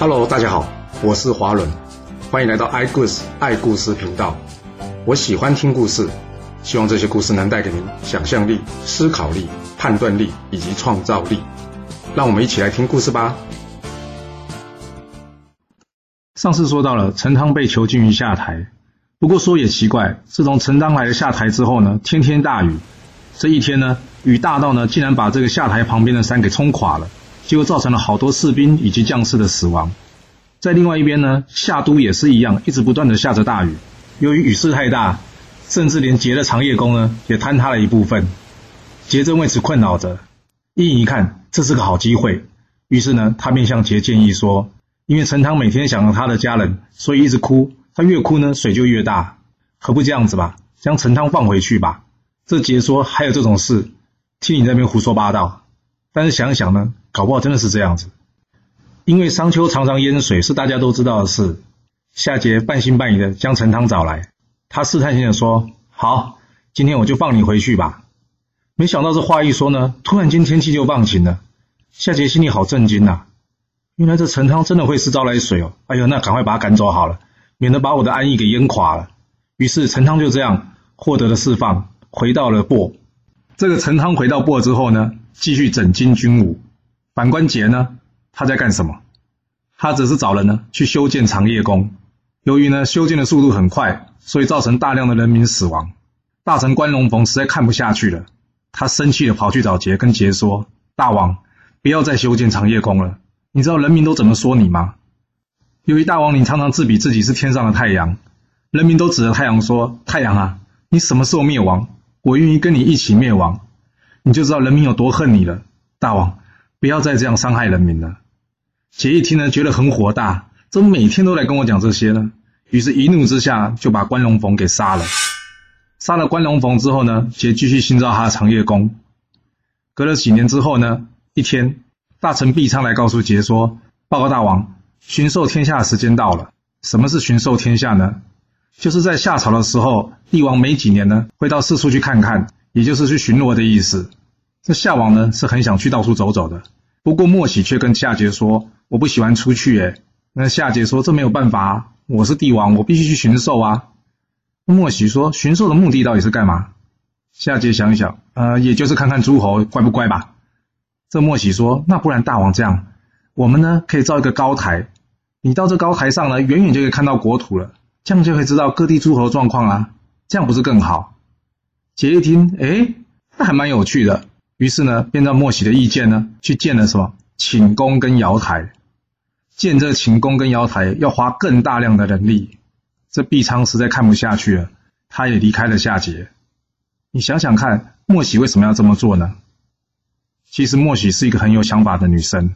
Hello，大家好，我是华伦，欢迎来到爱故事爱故事频道。我喜欢听故事，希望这些故事能带给您想象力、思考力、判断力以及创造力。让我们一起来听故事吧。上次说到了陈汤被囚禁于下台，不过说也奇怪，自从陈汤来了下台之后呢，天天大雨。这一天呢，雨大到呢，竟然把这个下台旁边的山给冲垮了。结果造成了好多士兵以及将士的死亡。在另外一边呢，夏都也是一样，一直不断的下着大雨。由于雨势太大，甚至连桀的长夜宫呢也坍塌了一部分。桀正为此困扰着。伊尹一看这是个好机会，于是呢，他便向桀建议说：“因为陈汤每天想着他的家人，所以一直哭。他越哭呢，水就越大。何不这样子吧，将陈汤放回去吧？”这桀说：“还有这种事？听你那边胡说八道。”但是想想呢，搞不好真的是这样子，因为商丘常常淹水是大家都知道的事。夏桀半信半疑的将陈汤找来，他试探性的说：“好，今天我就放你回去吧。”没想到这话一说呢，突然间天气就放晴了。夏桀心里好震惊呐，原来这陈汤真的会是招来水哦。哎呦，那赶快把他赶走好了，免得把我的安逸给淹垮了。于是陈汤就这样获得了释放，回到了亳。这个陈汤回到亳之后呢？继续整军军武。反观桀呢，他在干什么？他只是找人呢去修建长夜宫。由于呢修建的速度很快，所以造成大量的人民死亡。大臣关龙逢实在看不下去了，他生气的跑去找桀，跟桀说：“大王，不要再修建长夜宫了。你知道人民都怎么说你吗？由于大王你常常自比自己是天上的太阳，人民都指着太阳说：太阳啊，你什么时候灭亡？我愿意跟你一起灭亡。”你就知道人民有多恨你了，大王，不要再这样伤害人民了。桀一听呢，觉得很火大，怎么每天都来跟我讲这些呢？于是，一怒之下就把关龙逢给杀了。杀了关龙逢之后呢，桀继续新造他的长夜宫。隔了几年之后呢，一天，大臣毕昌来告诉桀说：“报告大王，巡狩天下的时间到了。什么是巡狩天下呢？就是在夏朝的时候，帝王每几年呢，会到四处去看看，也就是去巡逻的意思。”这夏王呢是很想去到处走走的，不过莫喜却跟夏桀说：“我不喜欢出去。”哎，那夏桀说：“这没有办法，我是帝王，我必须去巡狩啊。”莫喜说：“巡狩的目的到底是干嘛？”夏桀想一想，呃，也就是看看诸侯乖不乖吧。这莫喜说：“那不然大王这样，我们呢可以造一个高台，你到这高台上呢，远远就可以看到国土了，这样就可以知道各地诸侯状况啊，这样不是更好？”桀一听，哎，那还蛮有趣的。于是呢，便照莫喜的意见呢，去建了什么寝宫跟瑶台。建这寝宫跟瑶台要花更大量的人力，这毕昌实在看不下去了，他也离开了夏桀。你想想看，莫喜为什么要这么做呢？其实莫喜是一个很有想法的女生，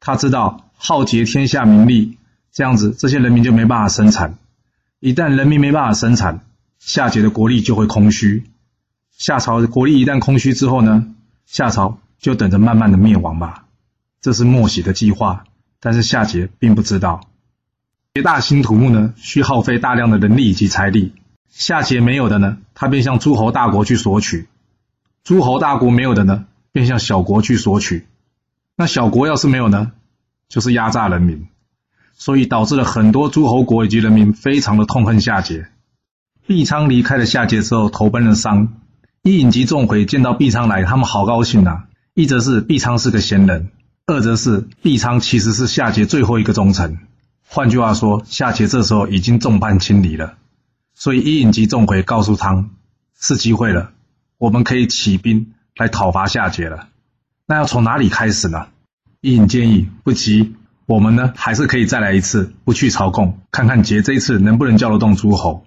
她知道浩劫天下名利，这样子这些人民就没办法生产。一旦人民没办法生产，夏桀的国力就会空虚。夏朝的国力一旦空虚之后呢？夏朝就等着慢慢的灭亡吧，这是莫喜的计划，但是夏桀并不知道。桀大兴土木呢，需耗费大量的人力以及财力，夏桀没有的呢，他便向诸侯大国去索取；诸侯大国没有的呢，便向小国去索取。那小国要是没有呢，就是压榨人民，所以导致了很多诸侯国以及人民非常的痛恨夏桀。毕昌离开了夏桀之后，投奔了商。伊尹及众回见到毕昌来，他们好高兴呐！一则是毕昌是个贤人，二则是毕昌其实是夏桀最后一个忠臣。换句话说，夏桀这时候已经众叛亲离了。所以伊尹及众回告诉汤，是机会了，我们可以起兵来讨伐夏桀了。那要从哪里开始呢？伊尹建议不急，我们呢还是可以再来一次，不去朝贡，看看桀这一次能不能叫得动诸侯。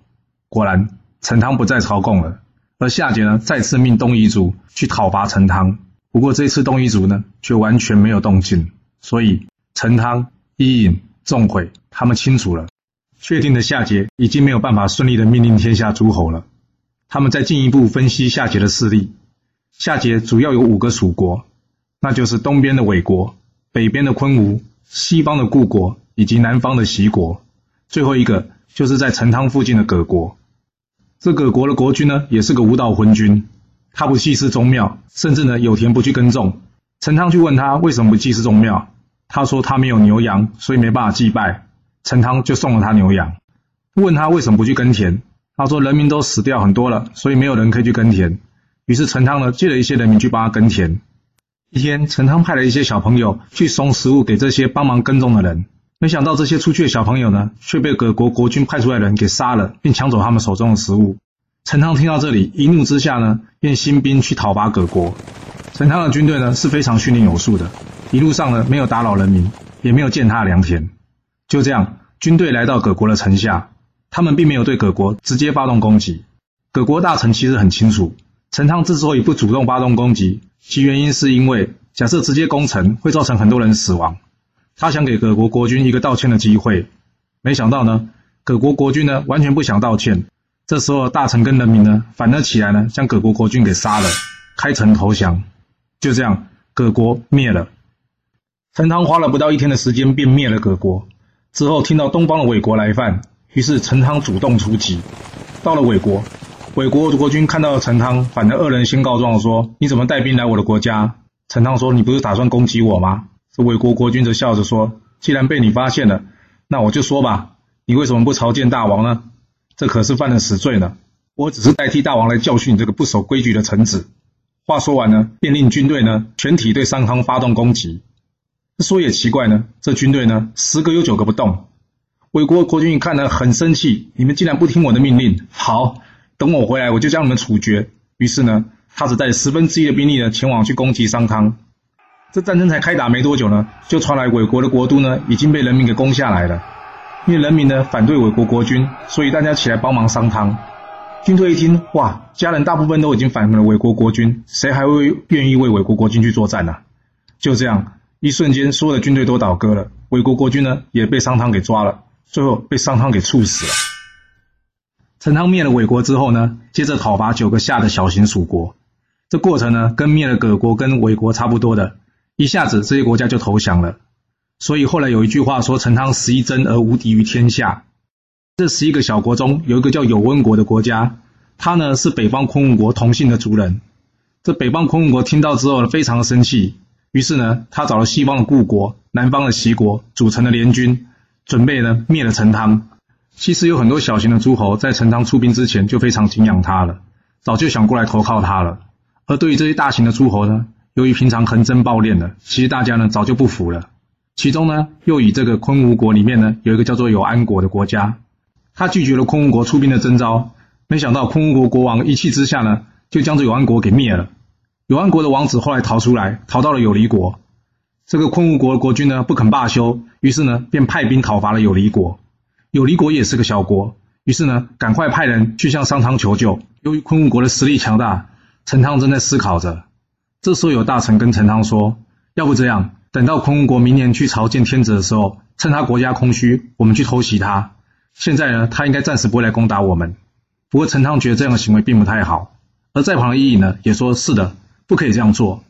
果然，陈汤不再朝贡了。而夏桀呢，再次命东夷族去讨伐陈汤，不过这次东夷族呢，却完全没有动静。所以陈汤、伊尹、仲悔他们清楚了，确定的夏桀已经没有办法顺利的命令天下诸侯了。他们再进一步分析夏桀的势力，夏桀主要有五个属国，那就是东边的韦国、北边的昆吾、西方的故国以及南方的齐国，最后一个就是在陈汤附近的葛国。这个国的国君呢，也是个无道昏君，他不祭祀宗庙，甚至呢有田不去耕种。陈汤去问他为什么不祭祀宗庙，他说他没有牛羊，所以没办法祭拜。陈汤就送了他牛羊，问他为什么不去耕田。他说人民都死掉很多了，所以没有人可以去耕田。于是陈汤呢借了一些人民去帮他耕田。一天，陈汤派了一些小朋友去送食物给这些帮忙耕种的人，没想到这些出去的小朋友呢，却被葛国国军派出来的人给杀了，并抢走他们手中的食物。陈汤听到这里，一怒之下呢，便兴兵去讨伐葛国。陈汤的军队呢是非常训练有素的，一路上呢没有打扰人民，也没有践踏良田。就这样，军队来到葛国的城下，他们并没有对葛国直接发动攻击。葛国大臣其实很清楚，陈汤之所以不主动发动攻击。其原因是因为假设直接攻城会造成很多人死亡，他想给葛国国君一个道歉的机会，没想到呢，葛国国君呢完全不想道歉。这时候大臣跟人民呢反了起来呢，将葛国国君给杀了，开城投降。就这样，葛国灭了。陈汤花了不到一天的时间便灭了葛国。之后听到东方的韦国来犯，于是陈汤主动出击，到了韦国。韦国国君看到陈汤，反而恶人先告状说：“你怎么带兵来我的国家？”陈汤说：“你不是打算攻击我吗？”这韦国国君则笑着说：“既然被你发现了，那我就说吧，你为什么不朝见大王呢？这可是犯了死罪呢。我只是代替大王来教训你这个不守规矩的臣子。”话说完呢，便令军队呢全体对商汤发动攻击。说也奇怪呢，这军队呢十个有九个不动。韦国国君一看呢，很生气：“你们竟然不听我的命令！好。”等我回来，我就将你们处决。于是呢，他只带十分之一的兵力呢，前往去攻击商汤。这战争才开打没多久呢，就传来韦国的国都呢已经被人民给攻下来了。因为人民呢反对韦国国君，所以大家起来帮忙商汤。军队一听，哇，家人大部分都已经反了韦国国君，谁还会愿意为韦国国君去作战呢？就这样，一瞬间，所有的军队都倒戈了。韦国国君呢也被商汤给抓了，最后被商汤给处死了。陈汤灭了韦国之后呢，接着讨伐九个夏的小型蜀国。这过程呢，跟灭了葛国跟韦国差不多的，一下子这些国家就投降了。所以后来有一句话说：“陈汤十一征而无敌于天下。”这十一个小国中有一个叫有温国的国家，他呢是北方昆吾国同姓的族人。这北方昆吾国听到之后呢，非常的生气，于是呢，他找了西方的故国、南方的齐国组成的联军，准备呢灭了陈汤。其实有很多小型的诸侯在陈汤出兵之前就非常敬仰他了，早就想过来投靠他了。而对于这些大型的诸侯呢，由于平常横征暴敛的，其实大家呢早就不服了。其中呢，又以这个昆吾国里面呢，有一个叫做有安国的国家，他拒绝了昆吾国出兵的征召，没想到昆吾国国王一气之下呢，就将这有安国给灭了。有安国的王子后来逃出来，逃到了有离国。这个昆吾国的国君呢不肯罢休，于是呢便派兵讨伐了有离国。有离国也是个小国，于是呢，赶快派人去向商汤求救。由于昆吾国的实力强大，陈汤正在思考着。这时候有大臣跟陈汤说：“要不这样，等到昆吾国明年去朝见天子的时候，趁他国家空虚，我们去偷袭他。现在呢，他应该暂时不会来攻打我们。”不过陈汤觉得这样的行为并不太好。而在旁的伊尹呢，也说是的，不可以这样做，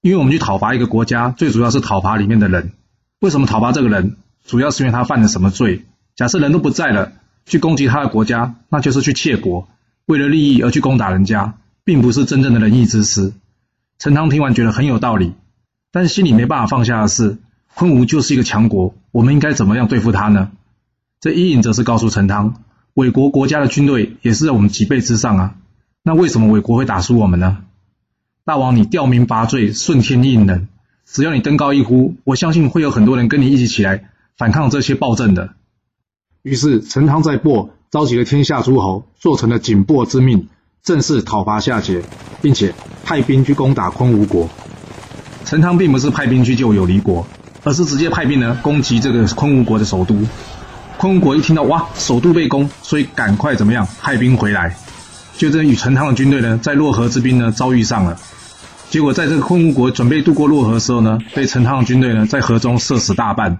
因为我们去讨伐一个国家，最主要是讨伐里面的人。为什么讨伐这个人？主要是因为他犯了什么罪？假设人都不在了，去攻击他的国家，那就是去窃国，为了利益而去攻打人家，并不是真正的仁义之师。陈汤听完觉得很有道理，但是心里没办法放下的是，昆吾就是一个强国，我们应该怎么样对付他呢？这伊尹则是告诉陈汤，韦国国家的军队也是在我们几倍之上啊，那为什么韦国会打输我们呢？大王，你吊民伐罪，顺天应人，只要你登高一呼，我相信会有很多人跟你一起起来反抗这些暴政的。于是陈汤在亳召集了天下诸侯，做成了景亳之命，正式讨伐夏桀，并且派兵去攻打昆吾国。陈汤并不是派兵去救有离国，而是直接派兵呢攻击这个昆吾国的首都。昆吾国一听到哇首都被攻，所以赶快怎么样派兵回来。就这与陈汤的军队呢在洛河之滨呢遭遇上了，结果在这个昆吾国准备渡过洛河的时候呢，被陈汤的军队呢在河中射死大半。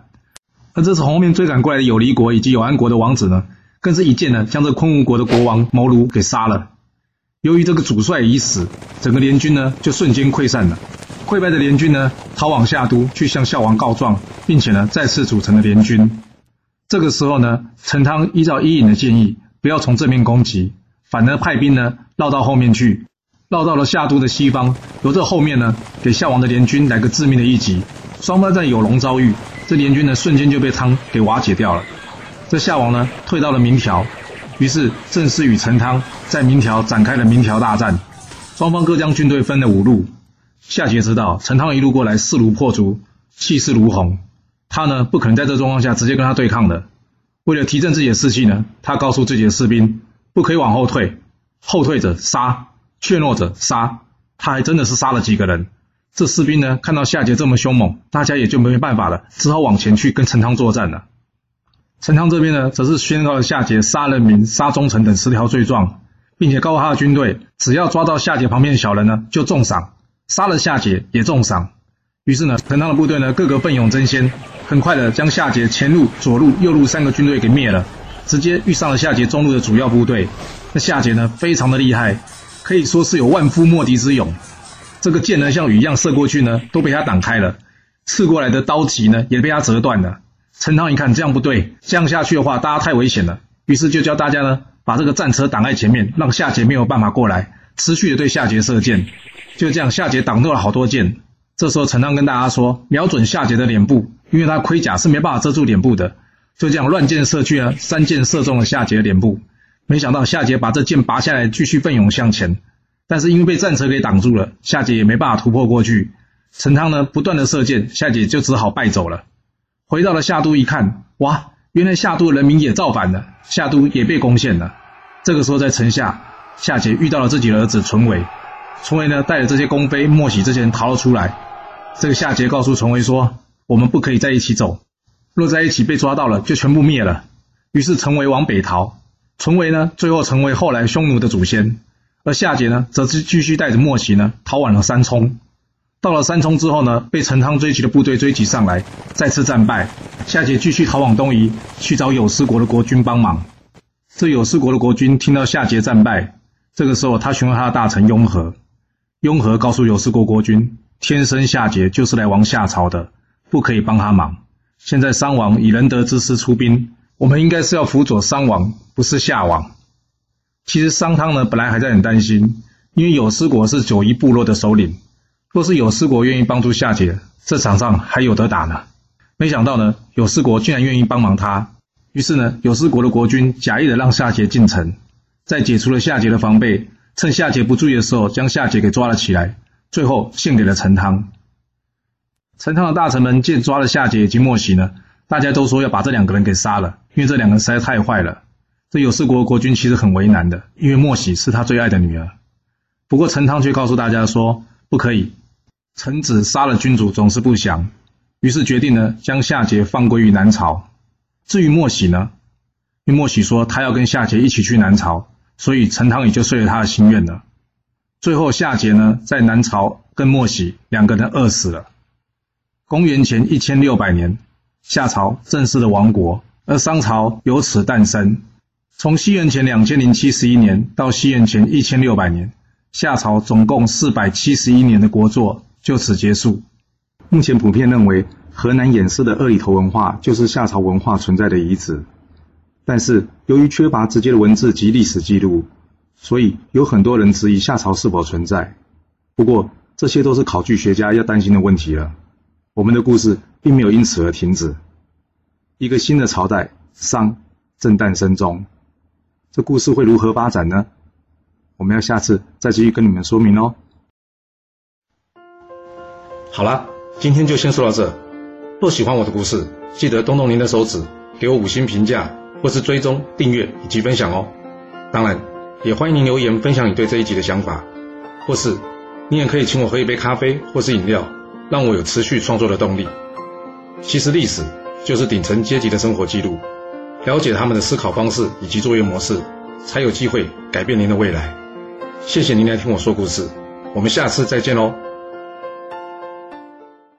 而这次后面追赶过来的有离国以及有安国的王子呢，更是一箭呢将这昆吾国的国王谋庐给杀了。由于这个主帅已死，整个联军呢就瞬间溃散了。溃败的联军呢逃往夏都去向孝王告状，并且呢再次组成了联军。这个时候呢，陈汤依照伊尹的建议，不要从正面攻击，反而派兵呢绕到后面去，绕到了夏都的西方，由这后面呢给孝王的联军来个致命的一击。双方在有龙遭遇，这联军呢瞬间就被汤给瓦解掉了。这夏王呢退到了明条，于是正式与陈汤在明条展开了明条大战。双方各将军队分了五路。夏桀知道陈汤一路过来势如破竹，气势如虹，他呢不可能在这状况下直接跟他对抗的。为了提振自己的士气呢，他告诉自己的士兵不可以往后退，后退者杀，怯懦者杀。他还真的是杀了几个人。这士兵呢，看到夏桀这么凶猛，大家也就没办法了，只好往前去跟陈汤作战了。陈汤这边呢，则是宣告了夏桀杀人民、杀忠臣等十条罪状，并且告诉他的军队，只要抓到夏桀旁边的小人呢，就重赏；杀了夏桀也重赏。于是呢，陈汤的部队呢，个个奋勇争先，很快的将夏桀前路、左路、右路三个军队给灭了，直接遇上了夏桀中路的主要部队。那夏桀呢，非常的厉害。可以说是有万夫莫敌之勇，这个箭呢像雨一样射过去呢，都被他挡开了；刺过来的刀戟呢，也被他折断了。陈汤一看这样不对，这样下去的话，大家太危险了，于是就教大家呢，把这个战车挡在前面，让夏桀没有办法过来，持续的对夏桀射箭。就这样，夏桀挡住了好多箭。这时候陈汤跟大家说，瞄准夏桀的脸部，因为他盔甲是没办法遮住脸部的。就这样乱箭射去呢，三箭射中了夏桀的脸部。没想到夏桀把这箭拔下来，继续奋勇向前，但是因为被战车给挡住了，夏桀也没办法突破过去。陈汤呢，不断的射箭，夏桀就只好败走了。回到了夏都一看，哇，原来夏都人民也造反了，夏都也被攻陷了。这个时候在城下，夏桀遇到了自己的儿子淳维，淳维呢带着这些宫妃、莫喜这些人逃了出来。这个夏桀告诉淳维说：“我们不可以在一起走，若在一起被抓到了，就全部灭了。”于是淳为往北逃。淳维呢，最后成为后来匈奴的祖先，而夏桀呢，则是继续带着莫喜呢，逃往了三冲。到了三冲之后呢，被陈汤追击的部队追击上来，再次战败。夏桀继续逃往东夷，去找有司国的国君帮忙。这有司国的国君听到夏桀战败，这个时候他询问他的大臣雍和，雍和告诉有司国国君，天生夏桀就是来亡夏朝的，不可以帮他忙。现在商王以仁德之师出兵。我们应该是要辅佐商王，不是夏王。其实商汤呢，本来还在很担心，因为有司国是九夷部落的首领，若是有司国愿意帮助夏桀，这场仗还有得打呢。没想到呢，有司国竟然愿意帮忙他。于是呢，有司国的国君假意的让夏桀进城，在解除了夏桀的防备，趁夏桀不注意的时候，将夏桀给抓了起来，最后献给了陈汤。陈汤的大臣们见抓了夏桀以及莫喜呢。大家都说要把这两个人给杀了，因为这两个人实在太坏了。这有司国国君其实很为难的，因为莫喜是他最爱的女儿。不过陈汤却告诉大家说不可以，臣子杀了君主总是不祥，于是决定呢将夏桀放归于南朝。至于莫喜呢，因为莫喜说他要跟夏桀一起去南朝，所以陈汤也就遂了他的心愿了。最后夏桀呢在南朝跟莫喜两个人饿死了。公元前一千六百年。夏朝正式的亡国，而商朝由此诞生。从西元前两千零七十一年到西元前一千六百年，夏朝总共四百七十一年的国祚就此结束。目前普遍认为，河南偃师的二里头文化就是夏朝文化存在的遗址。但是由于缺乏直接的文字及历史记录，所以有很多人质疑夏朝是否存在。不过这些都是考据学家要担心的问题了。我们的故事。并没有因此而停止。一个新的朝代商正诞生中，这故事会如何发展呢？我们要下次再继续跟你们说明哦。好了，今天就先说到这。若喜欢我的故事，记得动动您的手指，给我五星评价，或是追踪、订阅以及分享哦。当然，也欢迎您留言分享你对这一集的想法，或是你也可以请我喝一杯咖啡或是饮料，让我有持续创作的动力。其实历史就是顶层阶级的生活记录，了解他们的思考方式以及作业模式，才有机会改变您的未来。谢谢您来听我说故事，我们下次再见喽。